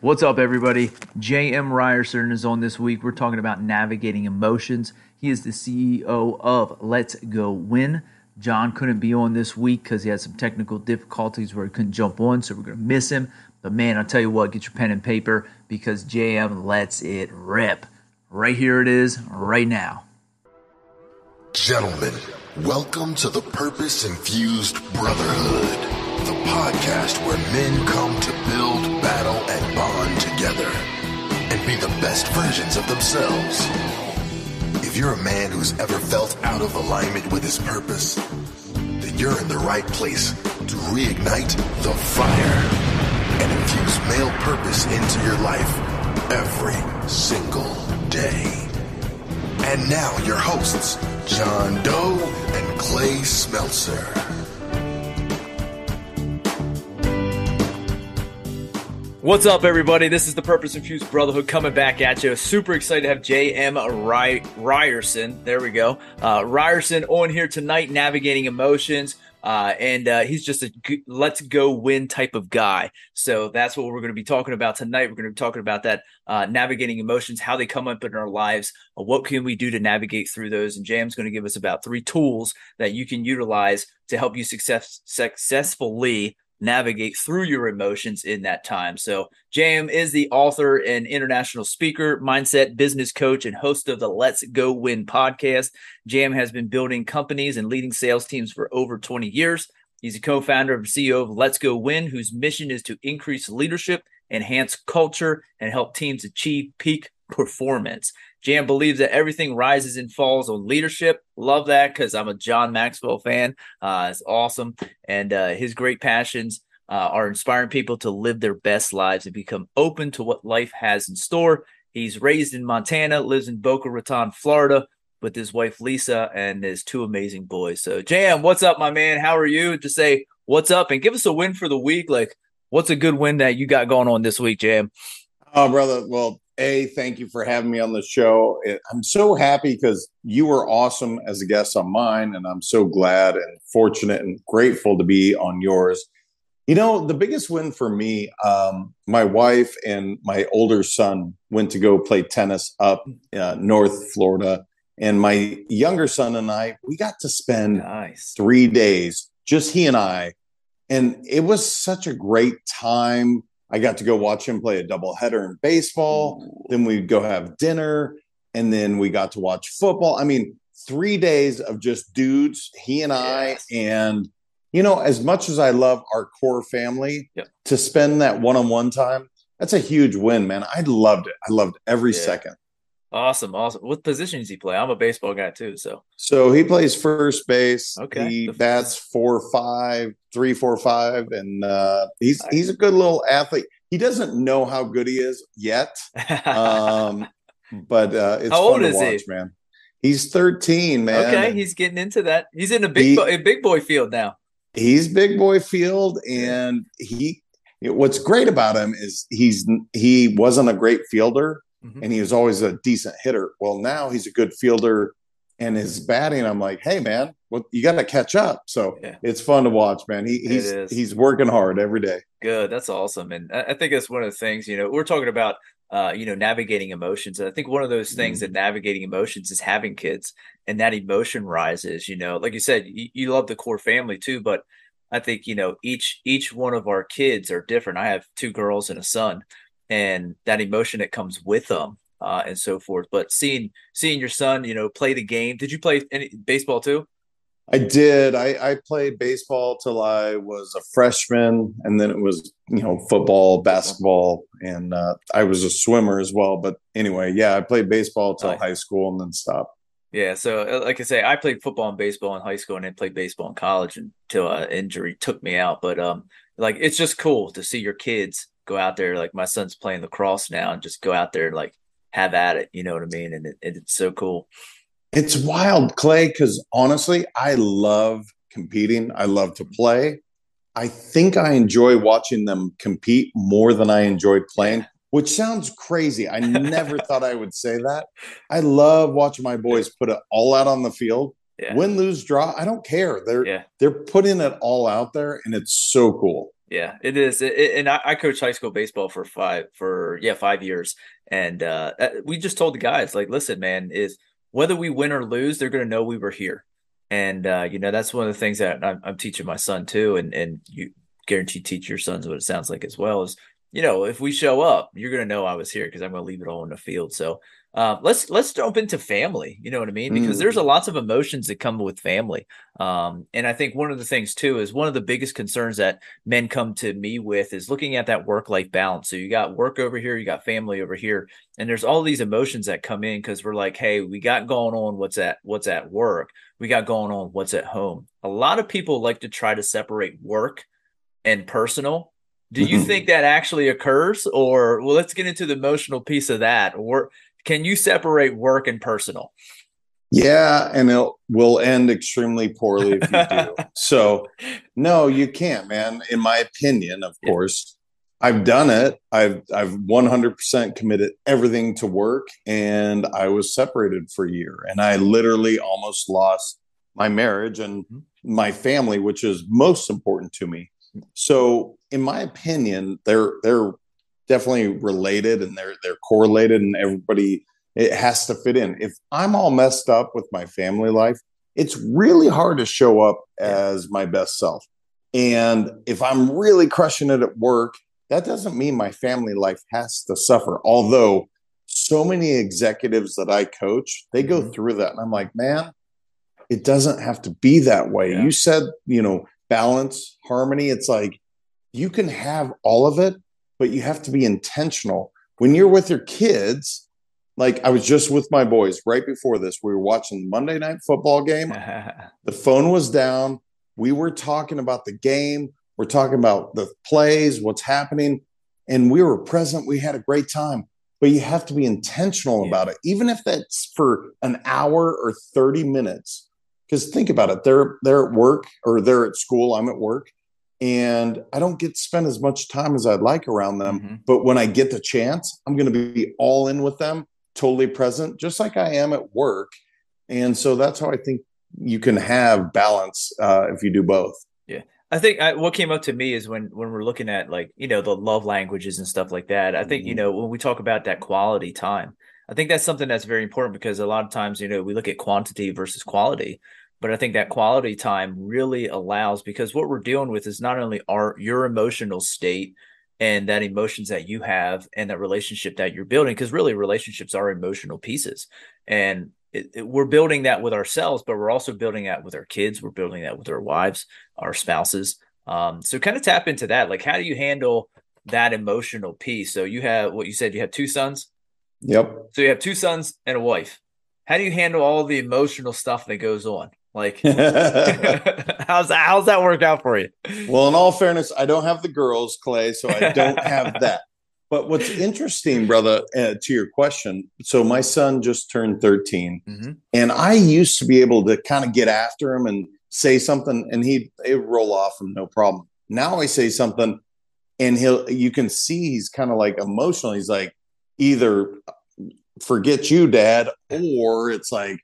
What's up, everybody? J.M. Reierson is on this week. We're talking about navigating emotions. He is the CEO of Let's Go Win. John couldn't be on this week because he had some technical difficulties where he couldn't jump on, so we're going to miss him. But man, I'll tell you what, get your pen and paper because JM lets it rip. Right here it is, right now. Gentlemen, welcome to the Purpose Infused Brotherhood, the podcast where men come to build, battle, and bond together and be the best versions of themselves. If you're a man who's ever felt out of alignment with his purpose, then you're in the right place to reignite the fire and infuse male purpose into your life every single day. And now your hosts, John Doe and Clay Smeltzer. What's up, everybody? This is the Purpose Infused Brotherhood coming back at you. Super excited to have J.M. Ry- Reierson. There we go. Uh, Reierson on here tonight, navigating emotions. Uh, and uh, he's just a g- let's go win type of guy. So that's what we're going to be talking about tonight. We're going to be talking about that uh, navigating emotions, how they come up in our lives, uh, what can we do to navigate through those. And Jam's going to give us about three tools that you can utilize to help you success successfully navigate through your emotions in that time. So, Jam is the author and international speaker, mindset business coach, and host of the Let's Go Win podcast. Jam has been building companies and leading sales teams for over 20 years. He's a co founder and CEO of Let's Go Win, whose mission is to increase leadership, enhance culture, and help teams achieve peak performance. Jam believes that everything rises and falls on leadership. Love that because I'm a John Maxwell fan. Uh, it's awesome. And uh, his great passions uh, are inspiring people to live their best lives and become open to what life has in store. He's raised in Montana, lives in Boca Raton, Florida, with his wife Lisa and his two amazing boys. So, Jam, what's up, my man? How are you? To say what's up and give us a win for the week. Like, what's a good win that you got going on this week, Jam? Oh, brother. Well, a, thank you for having me on the show. I'm so happy because you were awesome as a guest on mine, and I'm so glad and fortunate and grateful to be on yours. You know, the biggest win for me, um, my wife and my older son went to go play tennis up uh, North Florida. And my younger son and I, we got to spend nice. three days, just he and I. And it was such a great time I got to go watch him play a doubleheader in baseball. Ooh. Then we'd go have dinner, and then we got to watch football. I mean, three days of just dudes, he and I, and you know, as much as I love our core family, yep. to spend that one-on-one time, that's a huge win, man. I loved it. I loved every yeah. second. Awesome, awesome. What position does he play? I'm a baseball guy too, so. So he plays first base. Okay. He bats four, five, three, four, five, and uh, he's he's a good little athlete. He doesn't know how good he is yet, um, but uh, it's how fun to watch, he? man. He's 13, man. Okay, he's getting into that. He's in a big he, bo- a big boy field now. He's big boy field, and he. What's great about him is he's he wasn't a great fielder mm-hmm. and he was always a decent hitter. Well, now he's a good fielder and his batting. I'm like, hey man, well, you got to catch up. So yeah. it's fun to watch, man. He, he's he's working hard every day. Good, that's awesome, and I think that's one of the things. You know, we're talking about uh, you know, navigating emotions. And I think one of those things mm that navigating emotions is having kids and that emotion rises, you know, like you said, you, you, love the core family too, but I think, you know, each, each one of our kids are different. I have two girls and a son and that emotion that comes with them uh, and so forth. But seeing seeing your son, you know, play the game. Did you play any baseball too? I did. I, I played baseball till I was a freshman, and then it was you know football, basketball, and uh, I was a swimmer as well. But anyway, yeah, I played baseball till high school and then stopped. Yeah, so uh, like I say, I played football and baseball in high school, and then played baseball in college until uh, injury took me out. But um, like it's just cool to see your kids go out there. Like my son's playing lacrosse now, and just go out there and like have at it. You know what I mean? And it, it's so cool. It's wild, Clay. Because honestly, I love competing. I love to play. I think I enjoy watching them compete more than I enjoy playing, which sounds crazy. I never thought I would say that. I love watching my boys put it all out on the field. Yeah. Win, lose, draw. I don't care. They're yeah. they're putting it all out there, and it's so cool. Yeah, it is. It, it, and I, I coached high school baseball for five for yeah five years, and uh, uh we just told the guys like, listen, man, is whether we win or lose, they're going to know we were here, and uh, you know that's one of the things that I'm, I'm teaching my son too, and and you guarantee teach your sons what it sounds like as well is you know if we show up, you're going to know I was here because I'm going to leave it all in the field. So uh, let's let's jump into family. You know what I mean? Because mm. there's a lots of emotions that come with family. Um, and I think one of the things too is one of the biggest concerns that men come to me with is looking at that work life balance. So you got work over here, you got family over here, and there's all these emotions that come in because we're like, hey, we got going on what's at what's at work, we got going on what's at home. A lot of people like to try to separate work and personal do you think that actually occurs or well let's get into the emotional piece of that or can you separate work and personal? Yeah, and it will end extremely poorly if you do. so, no, you can't, man. In my opinion, of yeah. course, I've done it. I've I've 100% committed everything to work, and I was separated for a year, and I literally almost lost my marriage and mm-hmm. my family, which is most important to me. So, in my opinion, they're they're definitely related and they're they're correlated and everybody it has to fit in. If I'm all messed up with my family life, it's really hard to show up as my best self. And if I'm really crushing it at work, that doesn't mean my family life has to suffer. Although so many executives that I coach, they go mm-hmm. through that. And I'm like, man, it doesn't have to be that way. Yeah. You said, you know, balance, harmony. It's like you can have all of it, but you have to be intentional. When you're with your kids, like I was just with my boys right before this, we were watching Monday night football game. the phone was down. We were talking about the game. We're talking about the plays, what's happening. And we were present. We had a great time. But you have to be intentional yeah. about it, even if that's for an hour or 30 minutes. Because think about it, they're they're at work or they're at school. I'm at work and I don't get spend as much time as I'd like around them. Mm-hmm. But when I get the chance, I'm going to be all in with them, totally present, just like I am at work. And so that's how I think you can have balance uh, if you do both. Yeah. I think I, what came up to me is when when we're looking at like you know the love languages and stuff like that. I think mm-hmm. you know when we talk about that quality time, I think that's something that's very important because a lot of times you know we look at quantity versus quality, but I think that quality time really allows because what we're dealing with is not only our your emotional state and that emotions that you have and that relationship that you're building because really relationships are emotional pieces. And it, it, we're building that with ourselves but we're also building that with our kids. We're building that with our wives our spouses. Um, so kind of tap into that. Like how do you handle that emotional piece? So you have what you said you have two sons? Yep. So you have two sons and a wife. How do you handle all the emotional stuff that goes on like, how's that? How's that work out for you? Well, in all fairness, I don't have the girls, Clay, so I don't have that. But what's interesting, brother, uh, to your question, so my son just turned 13, mm-hmm. and I used to be able to kind of get after him and say something, and he'd, he'd roll off and no problem. Now I say something, and he'll you can see he's kind of like emotional. He's like either forget you, dad, or it's like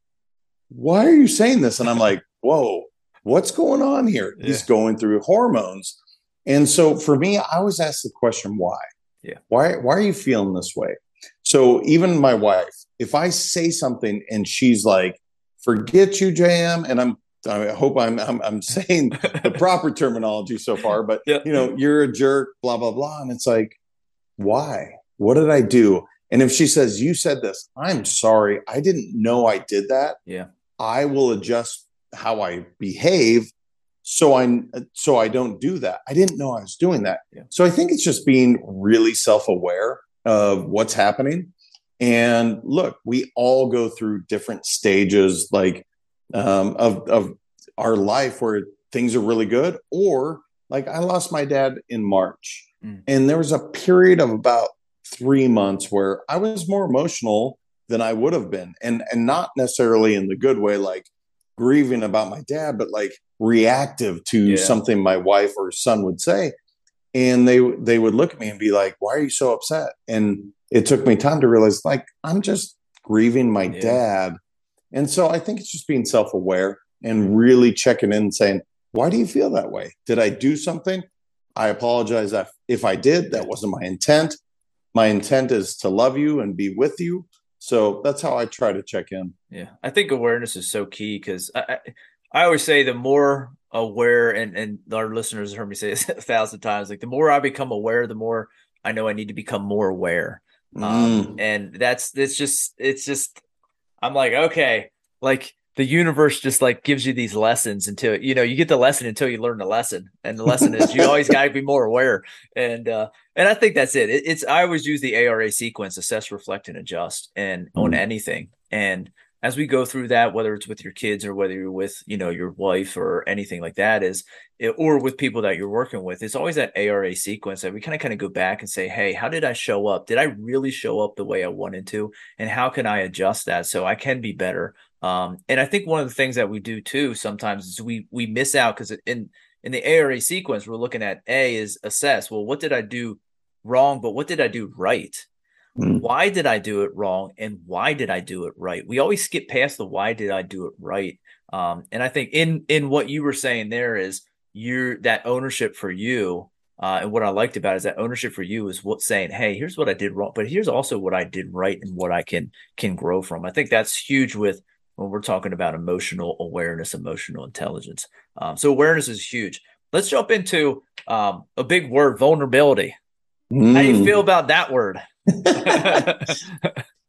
why are you saying this? And I'm like, whoa, what's going on here? Yeah. He's going through hormones. And so for me, I always ask the question, why? Yeah. Why, why are you feeling this way? So even my wife, if I say something and she's like, forget you, JM, and I'm I hope I'm, I'm, I'm saying the proper terminology so far, but yeah. you know, you're a jerk, blah blah blah, and it's like, why? What did I do? And if she says, You said this, I'm sorry. I didn't know I did that. Yeah. I will adjust how I behave so I so I don't do that. I didn't know I was doing that. Yeah. So I think it's just being really self-aware of what's happening. And look, we all go through different stages like um, of of our life where things are really good or like I lost my dad in March. Mm. And there was a period of about three months where I was more emotional than I would have been. And and not necessarily in the good way, like grieving about my dad, but like reactive to yeah. something my wife or son would say. And they they would look at me and be like, Why are you so upset? And it took me time to realize like I'm just grieving my yeah. dad. And so I think it's just being self-aware and really checking in and saying, Why do you feel that way? Did I do something? I apologize if, if I did. That wasn't my intent. My intent is to love you and be with you. So that's how I try to check in. Yeah, I think awareness is so key because I, I, I always say the more aware, and and our listeners have heard me say this a thousand times, like the more I become aware, the more I know I need to become more aware. Um, mm. Um, and that's it's just it's just I'm like okay, like the universe just like gives you these lessons until you know you get the lesson until you learn the lesson and the lesson is you always got to be more aware and uh and i think that's it. it. it's i always use the ara sequence assess reflect and adjust and mm-hmm. on anything and as we go through that whether it's with your kids or whether you're with you know your wife or anything like that is or with people that you're working with it's always that ara sequence that we kind of kind of go back and say hey how did i show up did i really show up the way i wanted to and how can i adjust that so i can be better um, and I think one of the things that we do too sometimes is we we miss out because in in the ARA sequence we're looking at A is assess. Well, what did I do wrong? But what did I do right? Mm. Why did I do it wrong? And why did I do it right? We always skip past the why did I do it right. Um, and I think in in what you were saying there is you're that ownership for you. Uh, and what I liked about it is that ownership for you is what saying, "Hey, here's what I did wrong, but here's also what I did right and what I can can grow from." I think that's huge with when we're talking about emotional awareness, emotional intelligence. Um, so awareness is huge. Let's jump into um, a big word, vulnerability. Mm. How do you feel mm. about that word?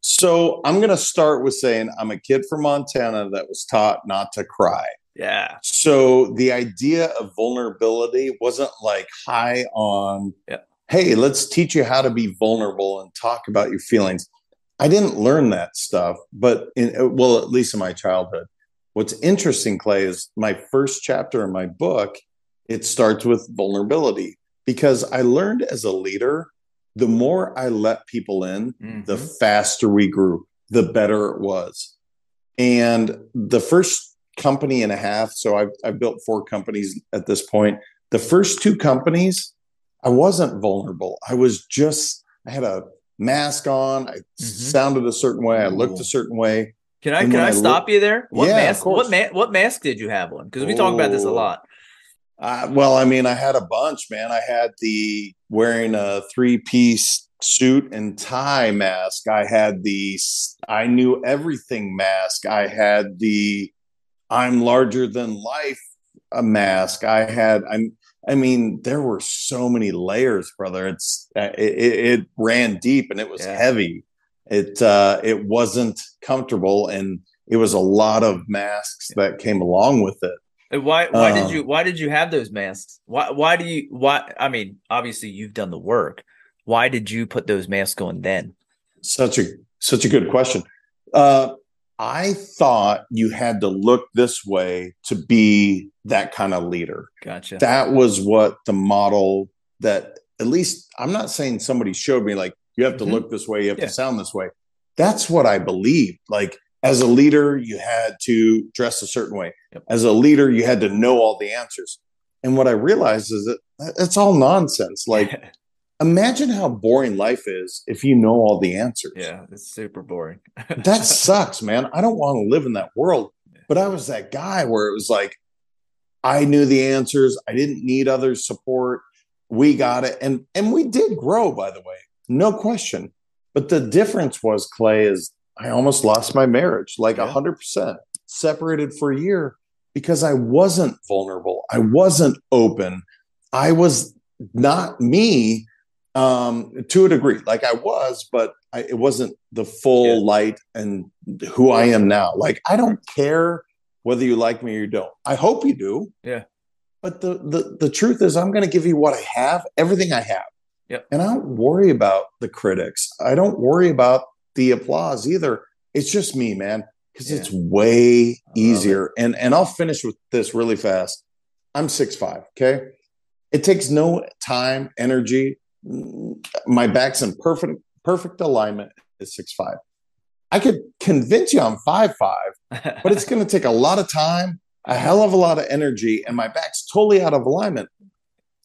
so I'm going to start with saying I'm a kid from Montana that was taught not to cry. Yeah. So the idea of vulnerability wasn't like high on, yeah. hey, let's teach you how to be vulnerable and talk about your feelings. I didn't learn that stuff, but in, well, at least in my childhood. What's interesting, Clay, is my first chapter in my book. It starts with vulnerability because I learned as a leader, the more I let people in, mm-hmm. the faster we grew, the better it was. And the first company and a half, so I've, I've built four companies at this point. The first two companies, I wasn't vulnerable. I was just, I had a mask on. I mm-hmm. sounded a certain way. I looked a certain way. Can I can I, I stop look, you there? What yeah, mask? What ma- what mask did you have on? Because we oh. talk about this a lot. Uh, well, I mean, I had a bunch, man. I had the wearing a three piece suit and tie mask. I had the I knew everything mask. I had the I'm larger than life a mask. I had I'm I mean, there were so many layers, brother. It's uh, it, it ran deep and it was yeah. heavy. It uh, it wasn't comfortable, and it was a lot of masks that came along with it. And why why um, did you why did you have those masks? Why why do you why? I mean, obviously you've done the work. Why did you put those masks on then? Such a such a good question. Uh, I thought you had to look this way to be that kind of leader. Gotcha. That was what the model that at least I'm not saying somebody showed me like you have to mm-hmm. look this way, you have yeah. to sound this way. That's what I believed. Like as a leader, you had to dress a certain way. Yep. As a leader, you had to know all the answers. And what I realized is that it's all nonsense. Like imagine how boring life is if you know all the answers. Yeah, it's super boring. that sucks, man. I don't want to live in that world. But I was that guy where it was like, I knew the answers. I didn't need other support. We got it. And and we did grow, by the way. No question. But the difference was, Clay, is I almost lost my marriage, like a hundred percent, separated for a year because I wasn't vulnerable. I wasn't open. I was not me um, to a degree, like I was, but I, it wasn't the full yeah. light and who I am now. Like I don't care whether you like me or you don't. I hope you do. Yeah. But the the the truth is, I'm going to give you what I have, everything I have. Yep. And I don't worry about the critics. I don't worry about the applause either. It's just me, man, because yeah. it's way easier. It. And and I'll finish with this really fast. I'm six five. Okay. It takes no time, energy, my back's in perfect perfect alignment is six five. I could convince you I'm five five, but it's going to take a lot of time, a hell of a lot of energy, and my back's totally out of alignment.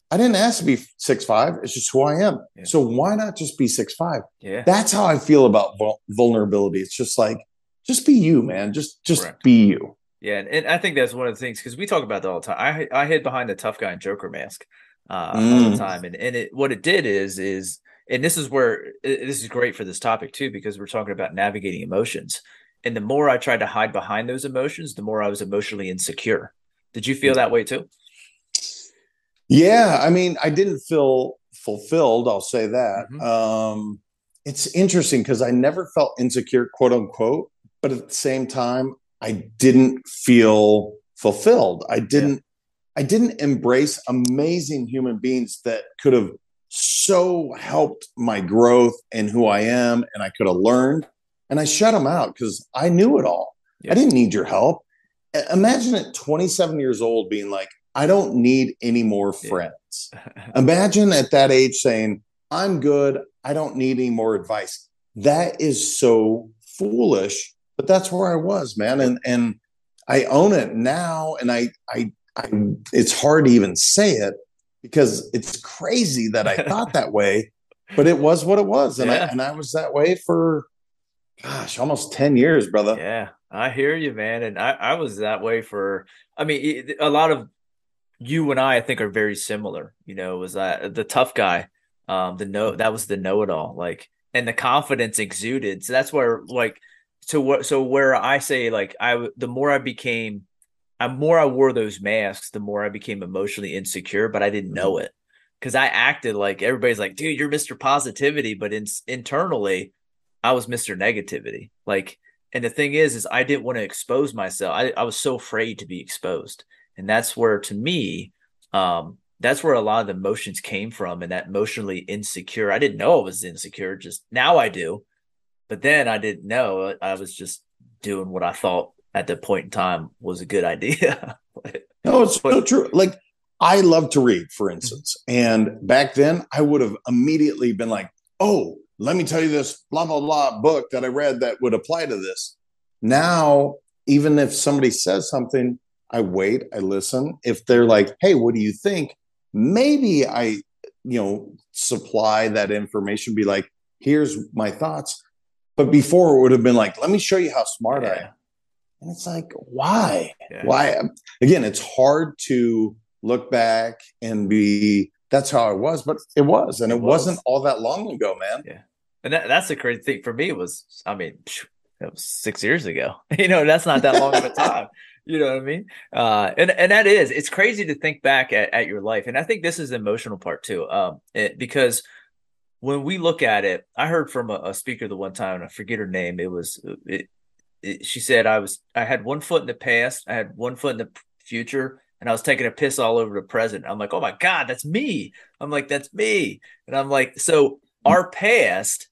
I didn't ask to be six five. It's just who I am. Yeah. So why not just be six five? Yeah, that's how I feel about vul- vulnerability. It's just like, just be you, man. Just just Correct. be you. Yeah, and I think that's one of the things because we talk about that all the time. I I hid behind the tough guy and Joker mask uh, mm. all the mm. time. And and it, what it did is is and this is where this is great for this topic too because we're talking about navigating emotions. And the more I tried to hide behind those emotions, the more I was emotionally insecure. Did you feel that way too? Yeah, I mean, I didn't feel fulfilled. I'll say that. Mm-hmm. Um, it's interesting because I never felt insecure, quote unquote, but at the same time, I didn't feel fulfilled. I didn't. I didn't embrace amazing human beings that could have so helped my growth and who I am, and I could have learned. And I shut them out because I knew it all. Yeah. I didn't need your help. Imagine at 27 years old being like, I don't need any more friends. Yeah. Imagine at that age saying, I'm good. I don't need any more advice. That is so foolish, but that's where I was, man. And and I own it now. And I I, I it's hard to even say it because it's crazy that I thought that way, but it was what it was. And yeah. I and I was that way for gosh, almost 10 years, brother. Yeah. I hear you, man. And I, I was that way for I mean, a lot of you and I, I think, are very similar. You know, was that the tough guy? Um, the no, that was the know-it-all. Like, and the confidence exuded. So that's where, like, so what? So where I say, like, I the more I became, the more I wore those masks, the more I became emotionally insecure. But I didn't know mm-hmm. it because I acted like everybody's like, dude, you're Mr. Positivity, but in, internally, I was Mr. Negativity. Like, and the thing is, is I didn't want to expose myself. I, I was so afraid to be exposed and that's where to me um, that's where a lot of the emotions came from and that emotionally insecure i didn't know i was insecure just now i do but then i didn't know i was just doing what i thought at that point in time was a good idea no it's but, so true like i love to read for mm-hmm. instance and back then i would have immediately been like oh let me tell you this blah blah blah book that i read that would apply to this now even if somebody says something I wait, I listen. If they're like, hey, what do you think? Maybe I, you know, supply that information, be like, here's my thoughts. But before it would have been like, let me show you how smart yeah. I am. And it's like, why? Yeah. Why? Again, it's hard to look back and be, that's how I was, but it was. And it, it was. not all that long ago, man. Yeah. And that, that's the crazy thing for me was, I mean, it was six years ago. You know, that's not that long of a time. you know what I mean? Uh, and and that is it's crazy to think back at, at your life, and I think this is the emotional part too, um, it, because when we look at it, I heard from a, a, speaker the one time, and I forget her name. It was it, it, she said I was I had one foot in the past, I had one foot in the future, and I was taking a piss all over the present. I'm like, oh my god, that's me. I'm like, that's me, and I'm like, so our past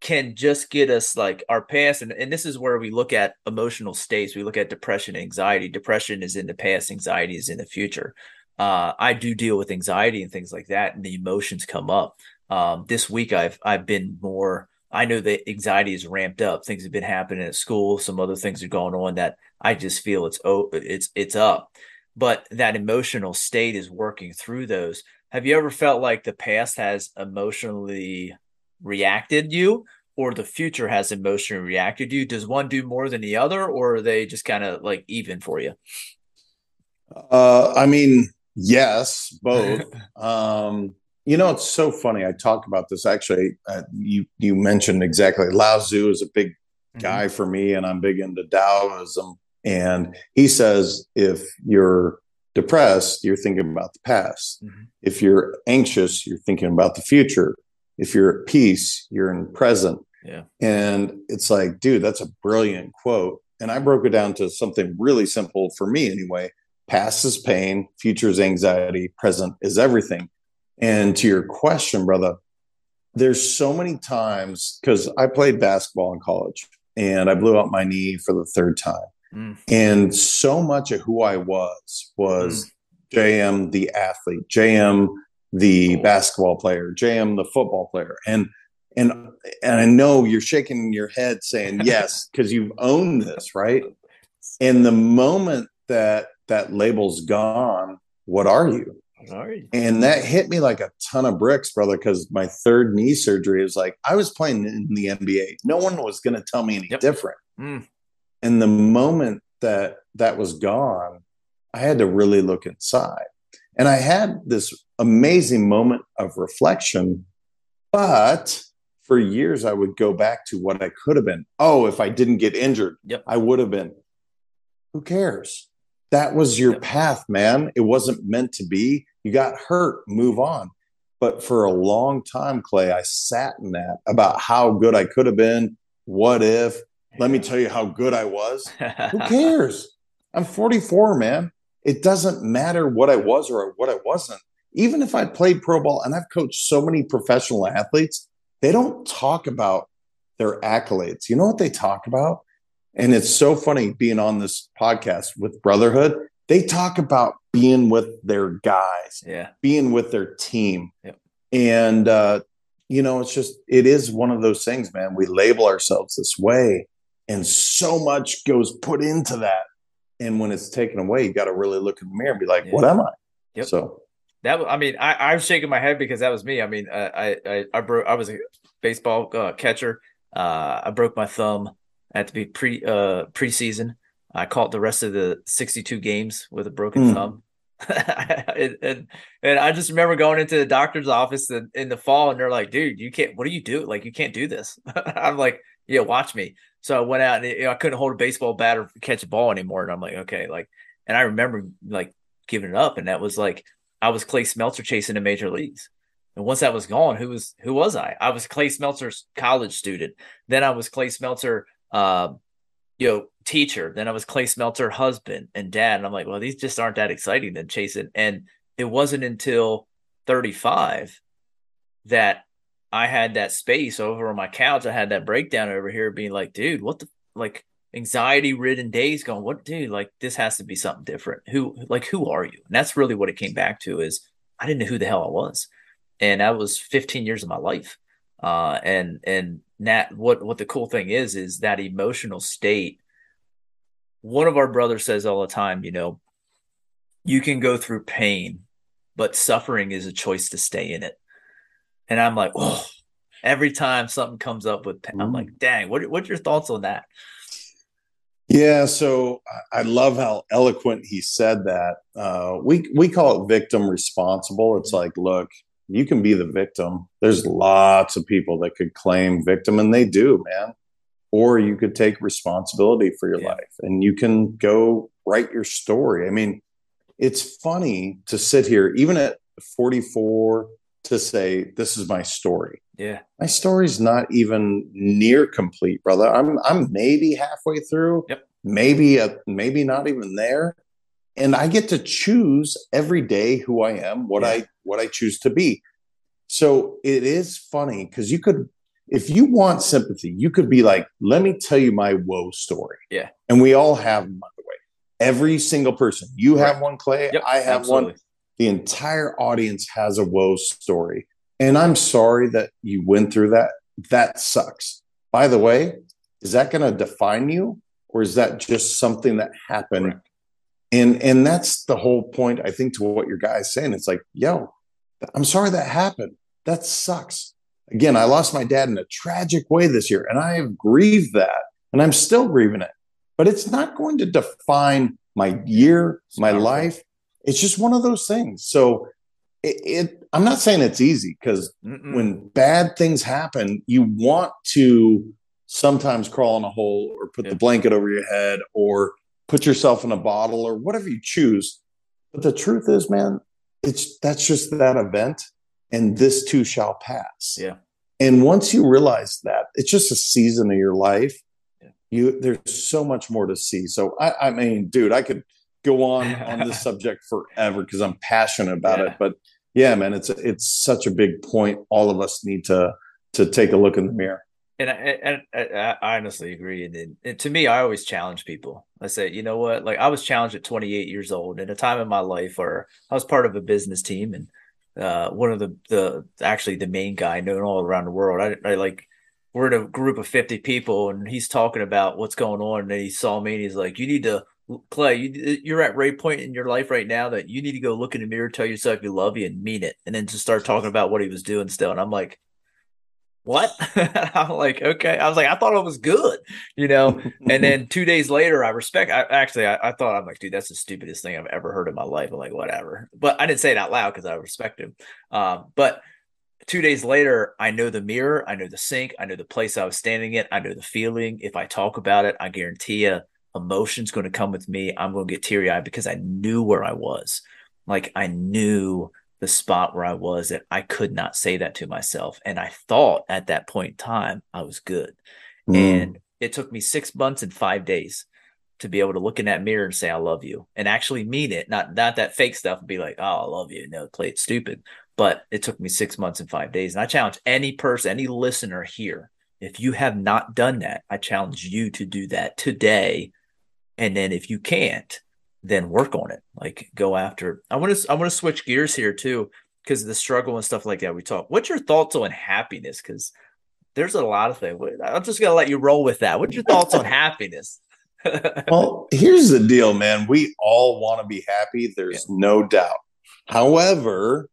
can just get us like our past and, and this is where we look at emotional states we look at depression anxiety depression is in the past anxiety is in the future uh, i do deal with anxiety and things like that and the emotions come up um, this week i've i've been more i know that anxiety is ramped up things have been happening at school some other things are going on that i just feel it's oh it's it's up but that emotional state is working through those have you ever felt like the past has emotionally reacted you or the future has emotionally reacted you? Does one do more than the other, or are they just kind of like even for you? Uh, I mean, yes, both. um, you know, it's so funny. I talked about this actually. Uh, you you mentioned exactly. Lao Tzu is a big mm-hmm. guy for me, and I'm big into Taoism. And he says if you're depressed, you're thinking about the past. Mm-hmm. If you're anxious, you're thinking about the future if you're at peace, you're in present. Yeah. And it's like, dude, that's a brilliant quote. And I broke it down to something really simple for me anyway. Past is pain, future is anxiety, present is everything. And to your question, brother, there's so many times because I played basketball in college and I blew out my knee for the third time. Mm. And so much of who I was was mm. JM the athlete, JM the basketball player, JM the football player. And and and I know you're shaking your head saying yes because you've owned this, right? And the moment that that label's gone, what are you? You? And that hit me like a ton of bricks, brother, because my third knee surgery is like I was playing in the NBA. No one was going to tell me any yep. different. Mm. And the moment that that was gone, I had to really look inside. And I had this amazing moment of reflection, but for years I would go back to what I could have been. Oh, if I didn't get injured, Yep. I would have been. Who cares? That was your path, man. It wasn't meant to be. You got hurt, move on. But for a long time, Clay, I sat in that about how good I could have been. What if? Let me tell you how good I was. Who cares? I'm 44, man. It doesn't matter what I was or what I wasn't. Even if I played pro ball and I've coached so many professional athletes, they don't talk about their accolades. You know what they talk about? And it's so funny being on this podcast with Brotherhood. They talk about being with their guys, yeah. being with their team. Yep. And, uh, you know, it's just, it is one of those things, man. We label ourselves this way, and so much goes put into that. And when it's taken away, you got to really look in the mirror and be like, Yeah. what am I? Yep. So, That I mean, I, I was shaking my head because that was me. I mean, I I I, I broke. I was a baseball uh, catcher. Uh, I broke my thumb at the pre uh preseason. I caught the rest of the 62 games with a broken Hmm. thumb. and, and and I just remember going into the doctor's office in, in the fall, and they're like, "Dude, you can't. What do you do? Like, you can't do this." I'm like, "Yeah, watch me." So I went out and you know, I couldn't hold a baseball bat or catch a ball anymore, and I'm like, "Okay." Like, and I remember like giving it up, and that was like I was Clay Smeltzer chasing the major leagues. And once that was gone, who was who was I? I was Clay Smeltzer's college student. Then I was Clay Smeltzer, uh, you know, teacher. Then I was Clay Smeltzer, husband and dad. And I'm like, well, these just aren't that exciting to chasing. And it wasn't until 35 that I had that space over on my couch. I had that breakdown over here, being like, dude, what the like anxiety ridden days going, what dude, like this has to be something different. Who like who are you? And that's really what it came back to is I didn't know who the hell I was. And that was 15 years of my life. Uh and and that what what the cool thing is is that emotional state. One of our brothers says all the time, you know, you can go through pain, but suffering is a choice to stay in it. And I'm like, oh, every time something comes up with pain, I'm Mm. like, dang, what what's your thoughts on that? yeah. So I- I love how eloquent he said that. Uh, we, we call it victim responsible. It's like, look, you can be the victim. There's lots of people that could claim victim, and they do, man. Or you could take responsibility for your Yeah. life and you can go write your story. I mean, it's funny to sit here, even at 44, to say, This is my story. Yeah. My story's not even near complete, brother. I'm I'm maybe halfway through. Yep. Maybe uh maybe not even there. And I get to choose every day who I am, what Yeah. I what I choose to be. So it is funny because you could, if you want sympathy, you could be like, let me tell you my woe story. Yeah. And we all have them, by the way. Every single person. You have one, Clay. Yep. I have one the entire audience has a woe story. And I'm sorry that you went through that. That sucks. By the way, is that going to define you or is that just something that happened? Correct. And and that's the whole point I think to what your guy's saying. It's like, yo, I'm sorry that happened. That sucks. Again, I lost my dad in a tragic way this year and I have grieved that and I'm still grieving it. But it's not going to define my year, my life. It's just one of those things. So it, it I'm not saying it's easy because when bad things happen, you want to sometimes crawl in a hole or put Yeah. the blanket over your head or put yourself in a bottle or whatever you choose. But the truth is, man, it's that's just that event and this too shall pass. Yeah. And once you realize that, it's just a season of your life. Yeah. You there's so much more to see. So I, I mean, dude, I could go on on this subject forever because I'm passionate about Yeah. it. But yeah, man, it's it's such a big point. All of us need to to take a look in the mirror. And I, I, I honestly agree. And, then- and to me, I always challenge people. I say, you know what? Like I was challenged at 28 years old in a time in my life where I was part of a business team and uh, one of the the actually the main guy known all around the world. I, I like we're in a group of 50 people and he's talking about what's going on. And he saw me and he's like, you need to Clay, you, you're at right point in your life right now that you need to go look in the mirror, tell yourself you love you and mean it, and then just start talking about what he was doing still. And I'm like, what? I'm like, okay. I was like, I thought it was good, you know. and then two days later, I respect. I actually, I, I, thought I'm like, dude, that's the stupidest thing I've ever heard in my life. I'm like, whatever. But I didn't say it out loud because I respect him. Um, but two days later, I know the mirror, I know the sink, I know the place I was standing in, I know the feeling. If I talk about it, I guarantee you, emotion's going to come with me. I'm going to get teary eyed because I knew where I was. Like I knew the spot where I was that I could not say that to myself. And I thought at that point in time I was good. Mm. And it took me six months and five days to be able to look in that mirror and say, I love you and actually mean it. Not not that fake stuff and be like, oh, I love you. No, play it stupid. But it took me six months and five days. And I challenge any person, any listener here, if you have not done that, I challenge you to do that today. And then if you can't, then work on it. Like go after. I want to I want to switch gears here too because the struggle and stuff like that we talk. What's your thoughts on happiness? Because there's a lot of things. I'm just gonna let you roll with that. What's your thoughts on happiness? well, here's the deal, man. We all want to be happy. There's yeah. no doubt. However,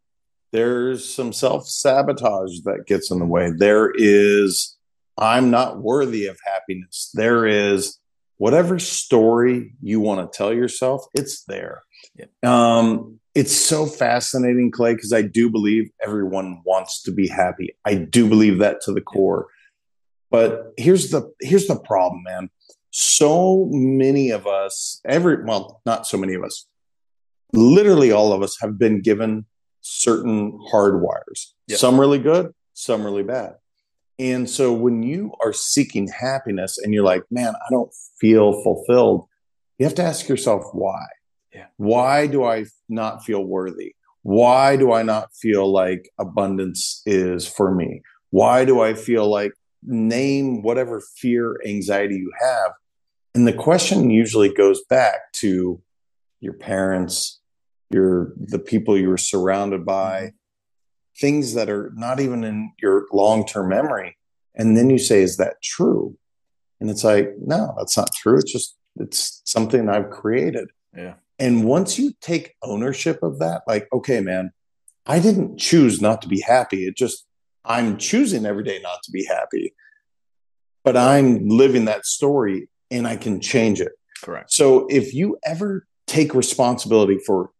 there's some self sabotage that gets in the way. There is, I'm not worthy of happiness. There is, whatever story you want to tell yourself, it's there. Yeah. Um, it's so fascinating, Clay, because I do believe everyone wants to be happy. I do believe that to the core. But here's the here's the problem, man. So many of us, every well, not so many of us, literally all of us have been given certain hardwires. Yep. Some really good, some really bad. And so when you are seeking happiness and you're like, man, I don't feel fulfilled, you have to ask yourself why. Yeah. Why do I not feel worthy? Why do I not feel like abundance is for me? Why do I feel like name whatever fear, anxiety you have? And the question usually goes back to your parents, your the people you were surrounded by, things that are not even in your long term memory. And then you say, Is that true? And it's like, No, that's not true. It's just, it's something I've created. Yeah. And once you take ownership of that, like, okay, man, I didn't choose not to be happy. It just, I'm choosing every day not to be happy. But I'm living that story and I can change it. Correct. So if you ever take responsibility for,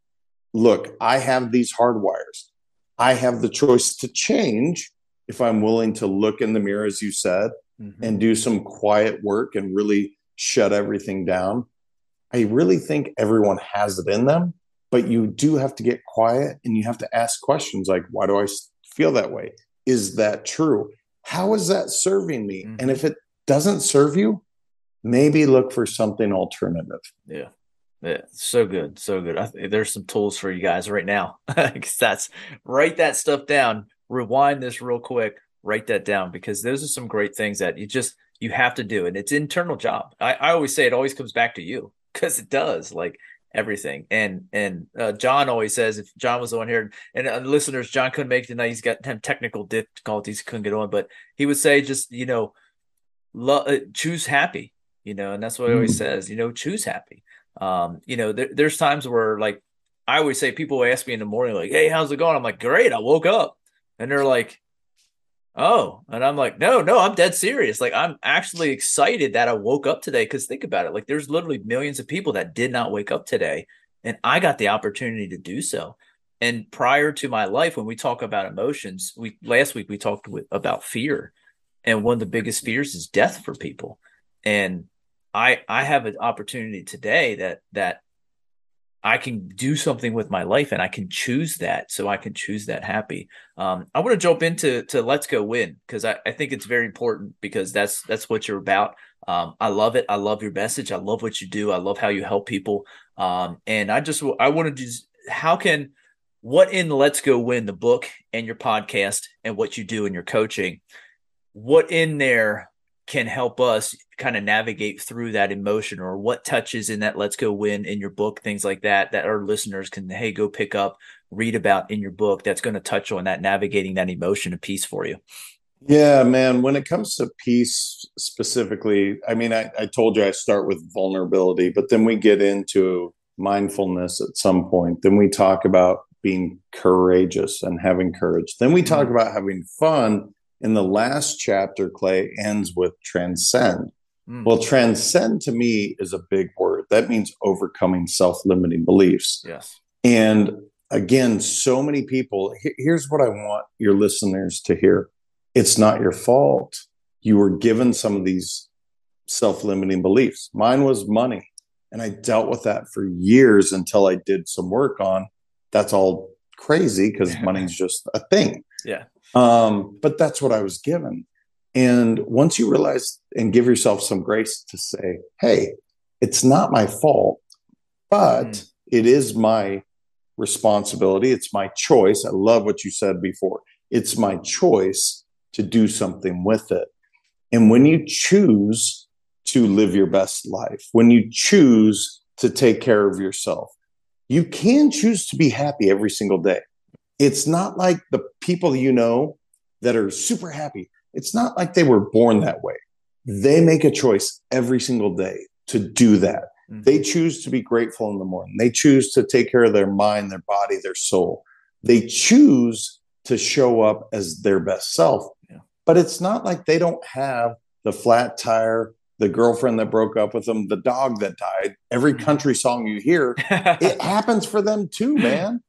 look, I have these hard wires. I have the choice to change if I'm willing to look in the mirror, as you said, mm-hmm. and do some quiet work and really shut everything down. I really think everyone has it in them, but you do have to get quiet and you have to ask questions like, why do I feel that way? Is that true? How is that serving me? Mm-hmm. And if it doesn't serve you, maybe look for something alternative. Yeah. Yeah, so good, so good. I, there's some tools for you guys right now. because that's write that stuff down. Rewind this real quick. Write that down because those are some great things that you just you have to do, and it's internal job. I, I always say it always comes back to you because it does. Like everything. And and uh, John always says if John was on here and uh, listeners, John couldn't make it tonight. He's got technical difficulties, couldn't get on, but he would say just you know, lo- uh, choose happy. You know, and that's what he always mm. says. You know, choose happy. Um, you know, there, there's times where like I always say people ask me in the morning, like, Hey, how's it going? I'm like, great. I woke up and they're like, Oh, and I'm like, no, no, I'm dead serious. Like, I'm actually excited that I woke up today. Cause think about it. Like, there's literally millions of people that did not wake up today. And I got the opportunity to do so. And prior to my life, when we talk about emotions, we last week we talked with, about fear. And one of the biggest fears is death for people. And I I have an opportunity today that that I can do something with my life and I can choose that. So I can choose that happy. Um, I want to jump into to let's go win because I, I think it's very important because that's that's what you're about. Um, I love it. I love your message. I love what you do. I love how you help people. Um, and I just I want to just how can what in Let's Go Win the book and your podcast and what you do in your coaching, what in there can help us kind of navigate through that emotion or what touches in that let's go win in your book things like that that our listeners can hey go pick up read about in your book that's going to touch on that navigating that emotion of peace for you. Yeah man when it comes to peace specifically i mean I, I told you i start with vulnerability but then we get into mindfulness at some point. Then we talk about being courageous and having courage. Then we talk mm-hmm. about having fun And the last chapter, Clay, ends with transcend. Mm. Well, transcend to me is a big word. That means overcoming self limiting beliefs. yes. And again, so many people, here's what I want your listeners to hear it's not your fault. You were given some of these self limiting beliefs. Mine was money. And I dealt with that for years until I did some work on that's all crazy because money's just a thing. Yeah. Um, but that's what I was given. And once you realize and give yourself some grace to say, hey, it's not my fault, but Mm. it is my responsibility. It's my choice. I love what you said before. It's my choice to do something with it. And when you choose to live your best life, when you choose to take care of yourself, you can choose to be happy every single day. It's not like the people you know that are super happy. It's not like they were born that way. They make a choice every single day to do that. Mhm. They choose to be grateful in the morning. They choose to take care of their mind, their body, their soul. They choose to show up as their best self. Yeah. But it's not like they don't have the flat tire, the girlfriend that broke up with them, the dog that died. Every Mhm. country song you hear, it happens for them too, man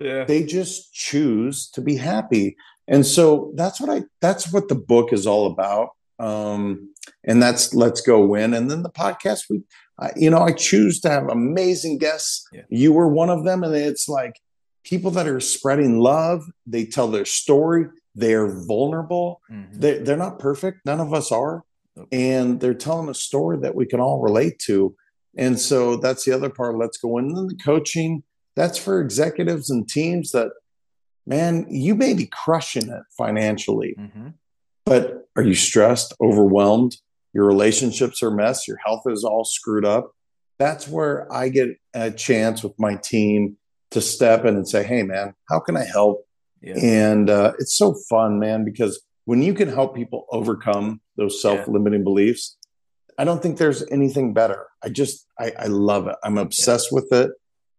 yeah. they just choose to be happy and so that's what i that's what the book is all about um and that's let's go win and then the podcast we I, you know i choose to have amazing guests Yeah. you were one of them and it's like people that are spreading love they tell their story they're vulnerable Mhm. they're, they're not perfect none of us are. And they're telling a story that we can all relate to. And so that's the other part let's go win. And then the coaching that's for executives and teams that man you may be crushing it financially Mhm. but are you stressed overwhelmed? Your relationships are mess your health is all screwed up. That's where i get a chance with my team to step in and say hey man how can i help? Yeah. and uh, it's so fun man because when you can help people overcome those self-limiting beliefs i don't think there's anything better. I just i, I love it. I'm obsessed with it.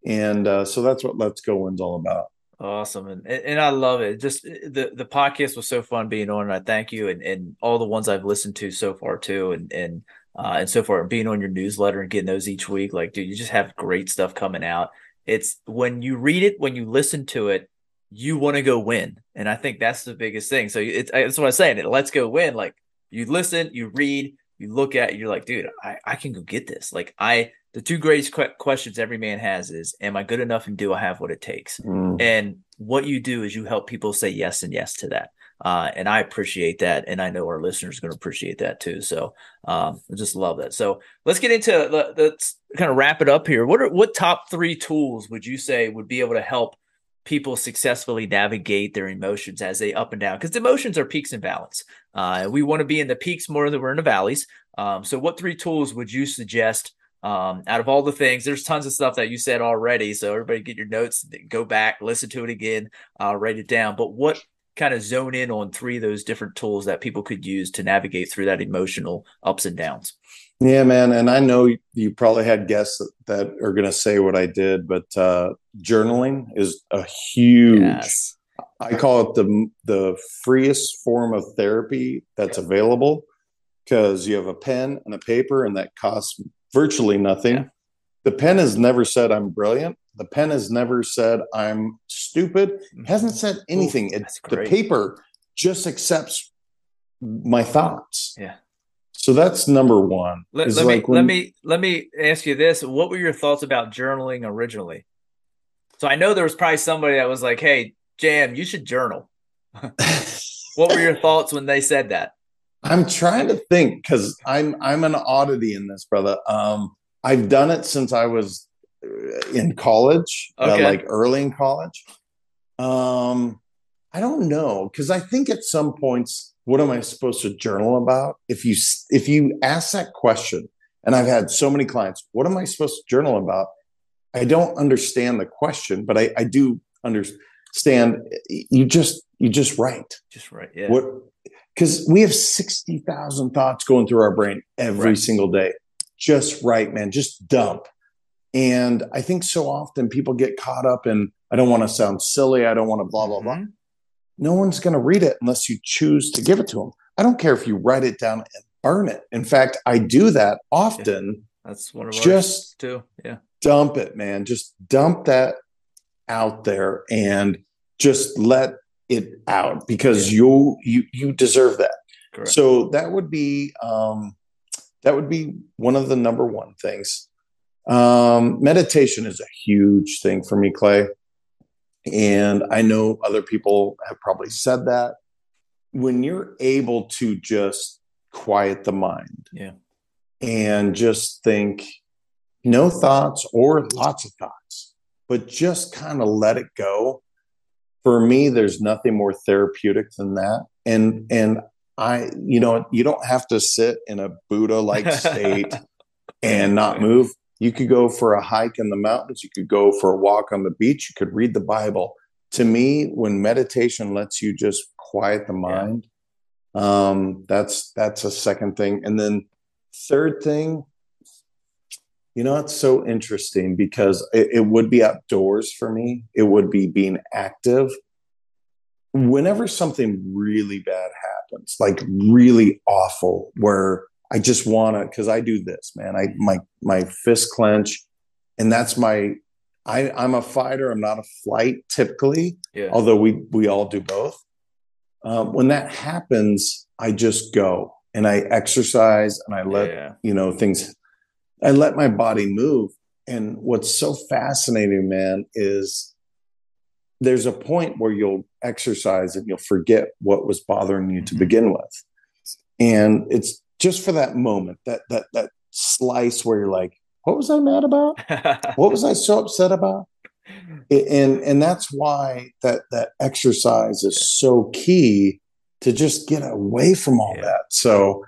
And uh, so that's what let's go win's all about. Awesome, and and I love it. Just the the podcast was so fun being on, and I thank you, and and all the ones I've listened to so far too, and and uh, and so far being on your newsletter and getting those each week. Like, dude, you just have great stuff coming out. It's when you read it, when you listen to it, you want to go win, and I think that's the biggest thing. So it's that's what I'm saying. It let's go win. Like you listen, you read, you look at, you're like, dude, I I can go get this. Like I. The two greatest que- questions every man has is, "Am I good enough, and do I have what it takes?" And what you do is you help people say yes and yes to that. Uh, and I appreciate that. And I know our listeners are going to appreciate that too. So um, I just love that. So let's get into the, let's kind of wrap it up here. What are what top three tools would you say would be able to help people successfully navigate their emotions as they up and down? Because emotions are peaks and valleys. Uh, we want to be in the peaks more than we're in the valleys. Um, so what three tools would you suggest um, out of all the things, there's tons of stuff that you said already. So everybody get your notes, go back, listen to it again, uh, write it down. But what kind of zone in on three of those different tools that people could use to navigate through that emotional ups and downs? Yeah, man. And I know you probably had guests that are going to say what I did, but uh, journaling is a huge. Yes. I call it the the freest form of therapy that's available because you have a pen and a paper, and that costs virtually nothing. Yeah. The pen has never said I'm brilliant. The pen has never said I'm stupid. It hasn't said anything. it, that's the paper just accepts my thoughts. Yeah. So that's number one. Let, let like me when- let me let me ask you this: What were your thoughts about journaling originally? So I know there was probably somebody that was like, "Hey, Jam, you should journal." what were your thoughts when they said that? I'm trying to think because I'm I'm an oddity in this, brother. Um, I've done it since I was in college, uh, like early in college. Um, I don't know because I think at some points, what am I supposed to journal about? If you if you ask that question, and I've had so many clients, what am I supposed to journal about? I don't understand the question, but I, I do understand. You just you just write Just write. yeah. what because we have 60,000 thoughts going through our brain every Right. single day. Just write, man, just dump. And I think so often people get caught up in, I don't want to sound silly. I don't want to blah, blah, blah. Mhm. no one's going to read it unless you choose to give it to them. I don't care if you write it down and burn it. In fact, I do that often. That's one of Just- ours too. Yeah. Dump it, man. Just dump that out there and just let it out because you you you deserve that. Correct. So that would be um, that would be one of the number one things. Um, meditation is a huge thing for me, Clay, and I know other people have probably said that. When you're able to just quiet the mind, Yeah. and just think no thoughts or lots of thoughts, but just kind of let it go. For me, there's nothing more therapeutic than that. And and I, you know, you don't have to sit in a Buddha like state and not move. You could go for a hike in the mountains. You could go for a walk on the beach. You could read the Bible. To me, when meditation lets you just quiet the mind, um, that's that's a second thing. And then third thing, you know, it's so interesting because it, it would be outdoors for me. It would be being active. Whenever something really bad happens, like really awful, where I just want to, because I do this, man. I my my fist clench, and that's my. I, I'm a fighter. I'm not a flight typically, Yeah. although we we all do both. Um, when that happens, I just go and I exercise and I let yeah. you know things i let my body move and what's so fascinating man is there's a point where you'll exercise and you'll forget what was bothering you to Mhm. begin with and it's just for that moment that that that slice where you're like what was i mad about what was i so upset about and and that's why that that exercise is so key to just get away from all Yeah. that so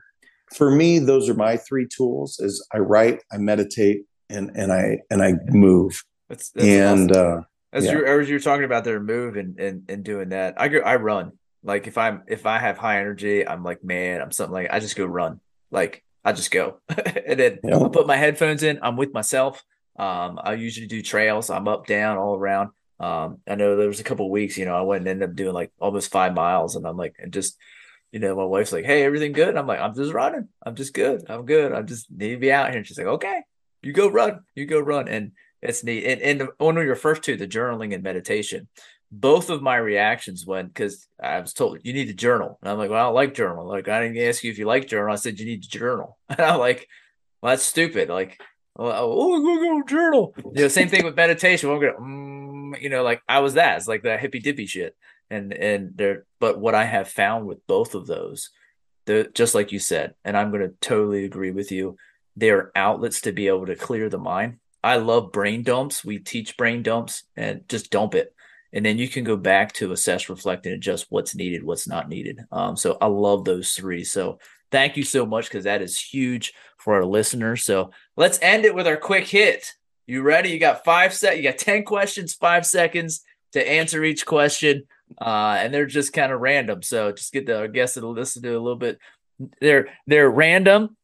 for me those are my three tools is i write i meditate and and i and i move That's, that's and awesome. uh As Yeah. you as you're talking about their move and, and and doing that, I go I run. Like if I'm if I have high energy, I'm like man, I'm something like I just go run. Like I just go, and then Yeah. I put my headphones in. I'm with myself. Um, I usually do trails. I'm up, down, all around. Um, I know there was a couple weeks, you know, I went and ended up doing like almost five miles, and I'm like, and just, you know, my wife's like, "Hey, everything good?" And I'm like, "I'm just running. I'm just good. I'm good. I just need to be out here." And she's like, "Okay, you go run. You go run." And it's neat. And, and one of your first two, the journaling and meditation, both of my reactions went because I was told you need to journal. And I'm like, well, I don't like journal. Like, I didn't ask you if you like journal. I said you need to journal. And I'm like, well, that's stupid. Like, oh, oh go go journal. You know, same thing with meditation. We're gonna, mm, you know, like I was that. It's like that hippy dippy shit. And and there, but what I have found with both of those, the just like you said, and I'm gonna totally agree with you. They're outlets to be able to clear the mind. I love brain dumps. We teach brain dumps and just dump it. And then you can go back to assess, reflect, and adjust what's needed, what's not needed. Um, so I love those three. So thank you so much because that is huge for our listeners. So let's end it with our quick hit. You ready? You got five set. You got ten questions, five seconds to answer each question, uh, and they're just kind of random. So just get the guests to listen to a little bit. They're they're random.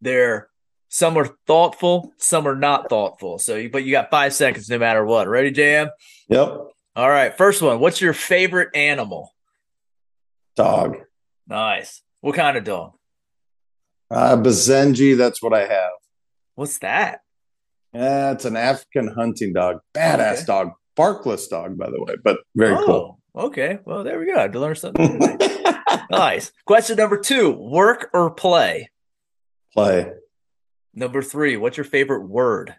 They're some are thoughtful, some are not thoughtful. So, you, but you got five seconds no matter what. Ready, JM? yep All right. First one. What's your favorite animal? dog Nice. What kind of dog? uh basenji that's what i have What's that? yeah it's an african hunting dog badass Okay. dog barkless dog by the way but very cool Oh, okay. Well, there we go. I had to learn something. nice. Question number two: Work or play? play Number three: What's your favorite word?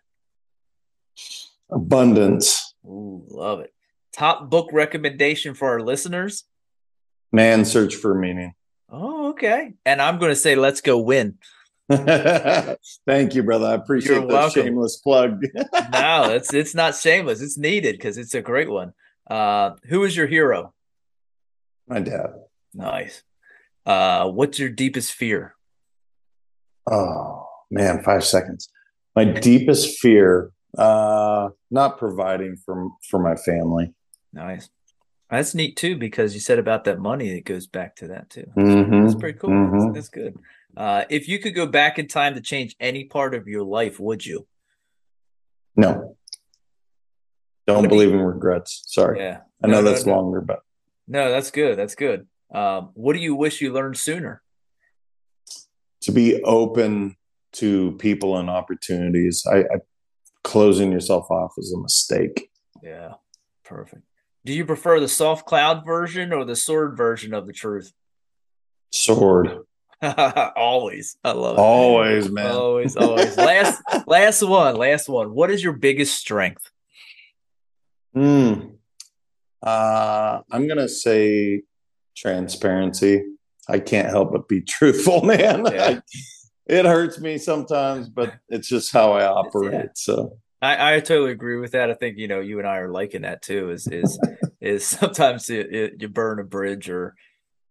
abundance Ooh, love it. Top book recommendation for our listeners. man search for meaning Oh, okay. And I'm going to say, let's go win. Thank you, brother. I appreciate You're that shameless plug. no, it's it's not shameless. It's needed because it's a great one. Uh, who is your hero? My dad. Nice. Uh, what's your deepest fear? Oh man, five seconds. My deepest fear, uh, not providing for for my family. Nice. That's neat too because you said about that money. It goes back to that too. Mhm, That's pretty cool. mhm. That's, that's good. Uh, if you could go back in time to change any part of your life, would you? No, don't believe in regrets. Sorry, Yeah. I know No, no, that's no. longer, but No, that's good. That's good. Um, what do you wish you learned sooner? To be open to people and opportunities. I, I closing yourself off is a mistake. Yeah, perfect. Do you prefer the soft cloud version or the sword version of the truth? Sword. always. I love it. Always, man. Always, always. last last one. Last one. What is your biggest strength? Hmm. Uh, I'm gonna say transparency. I can't help but be truthful, man. Yeah. it hurts me sometimes, but it's just how I operate. Yeah. So I, I totally agree with that. I think you know you and I are liking that too. Is is is sometimes it, it, you burn a bridge or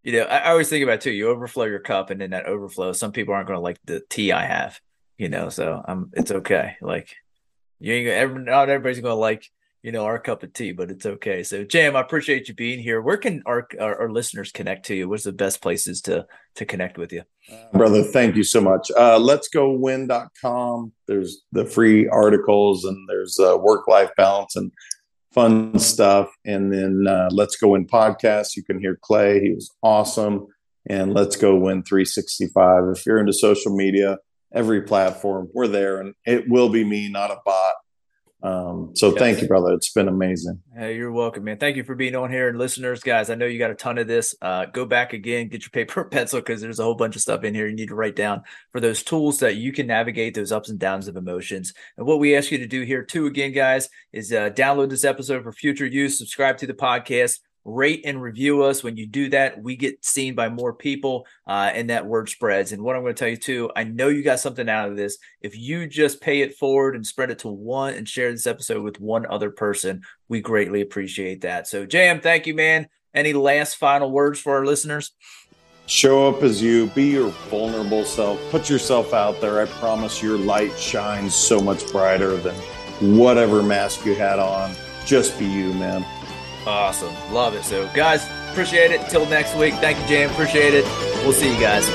you know, I, I always think about too. You overflow your cup, and in that overflow, some people aren't going to like the tea I have. You know, so I'm. It's okay. Like you ain't every, not everybody's going to like you know our cup of tea, but it's okay. So, Jam, I appreciate you being here. Where can our, our, our listeners connect to you? What's the best places to to connect with you, brother? Thank you so much. Uh, let's go win.com. There's the free articles, and there's uh, work life balance and fun stuff. And then uh, Let's Go Win podcast. You can hear Clay. He was awesome. And Let's Go Win 365. If you're into social media, every platform, we're there. And it will be me, not a bot. Um, so yes. thank you, brother. It's been amazing. Hey, you're welcome, man. Thank you for being on here. And listeners, guys, I know you got a ton of this. Uh, go back again, get your paper and pencil because there's a whole bunch of stuff in here you need to write down for those tools that you can navigate those ups and downs of emotions. And what we ask you to do here, too, again, guys, is uh, download this episode for future use, subscribe to the podcast rate and review us. When you do that, we get seen by more people uh, and that word spreads. And what I'm going to tell you too, I know you got something out of this. If you just pay it forward and spread it to one and share this episode with one other person, we greatly appreciate that. So, Jam, thank you, man. Any last final words for our listeners? Show up as you, be your vulnerable self, put yourself out there. I promise your light shines so much brighter than whatever mask you had on. Just be you, man. Awesome. Love it. So, guys, appreciate it. Until next week. Thank you, Jam. Appreciate it. We'll see you guys.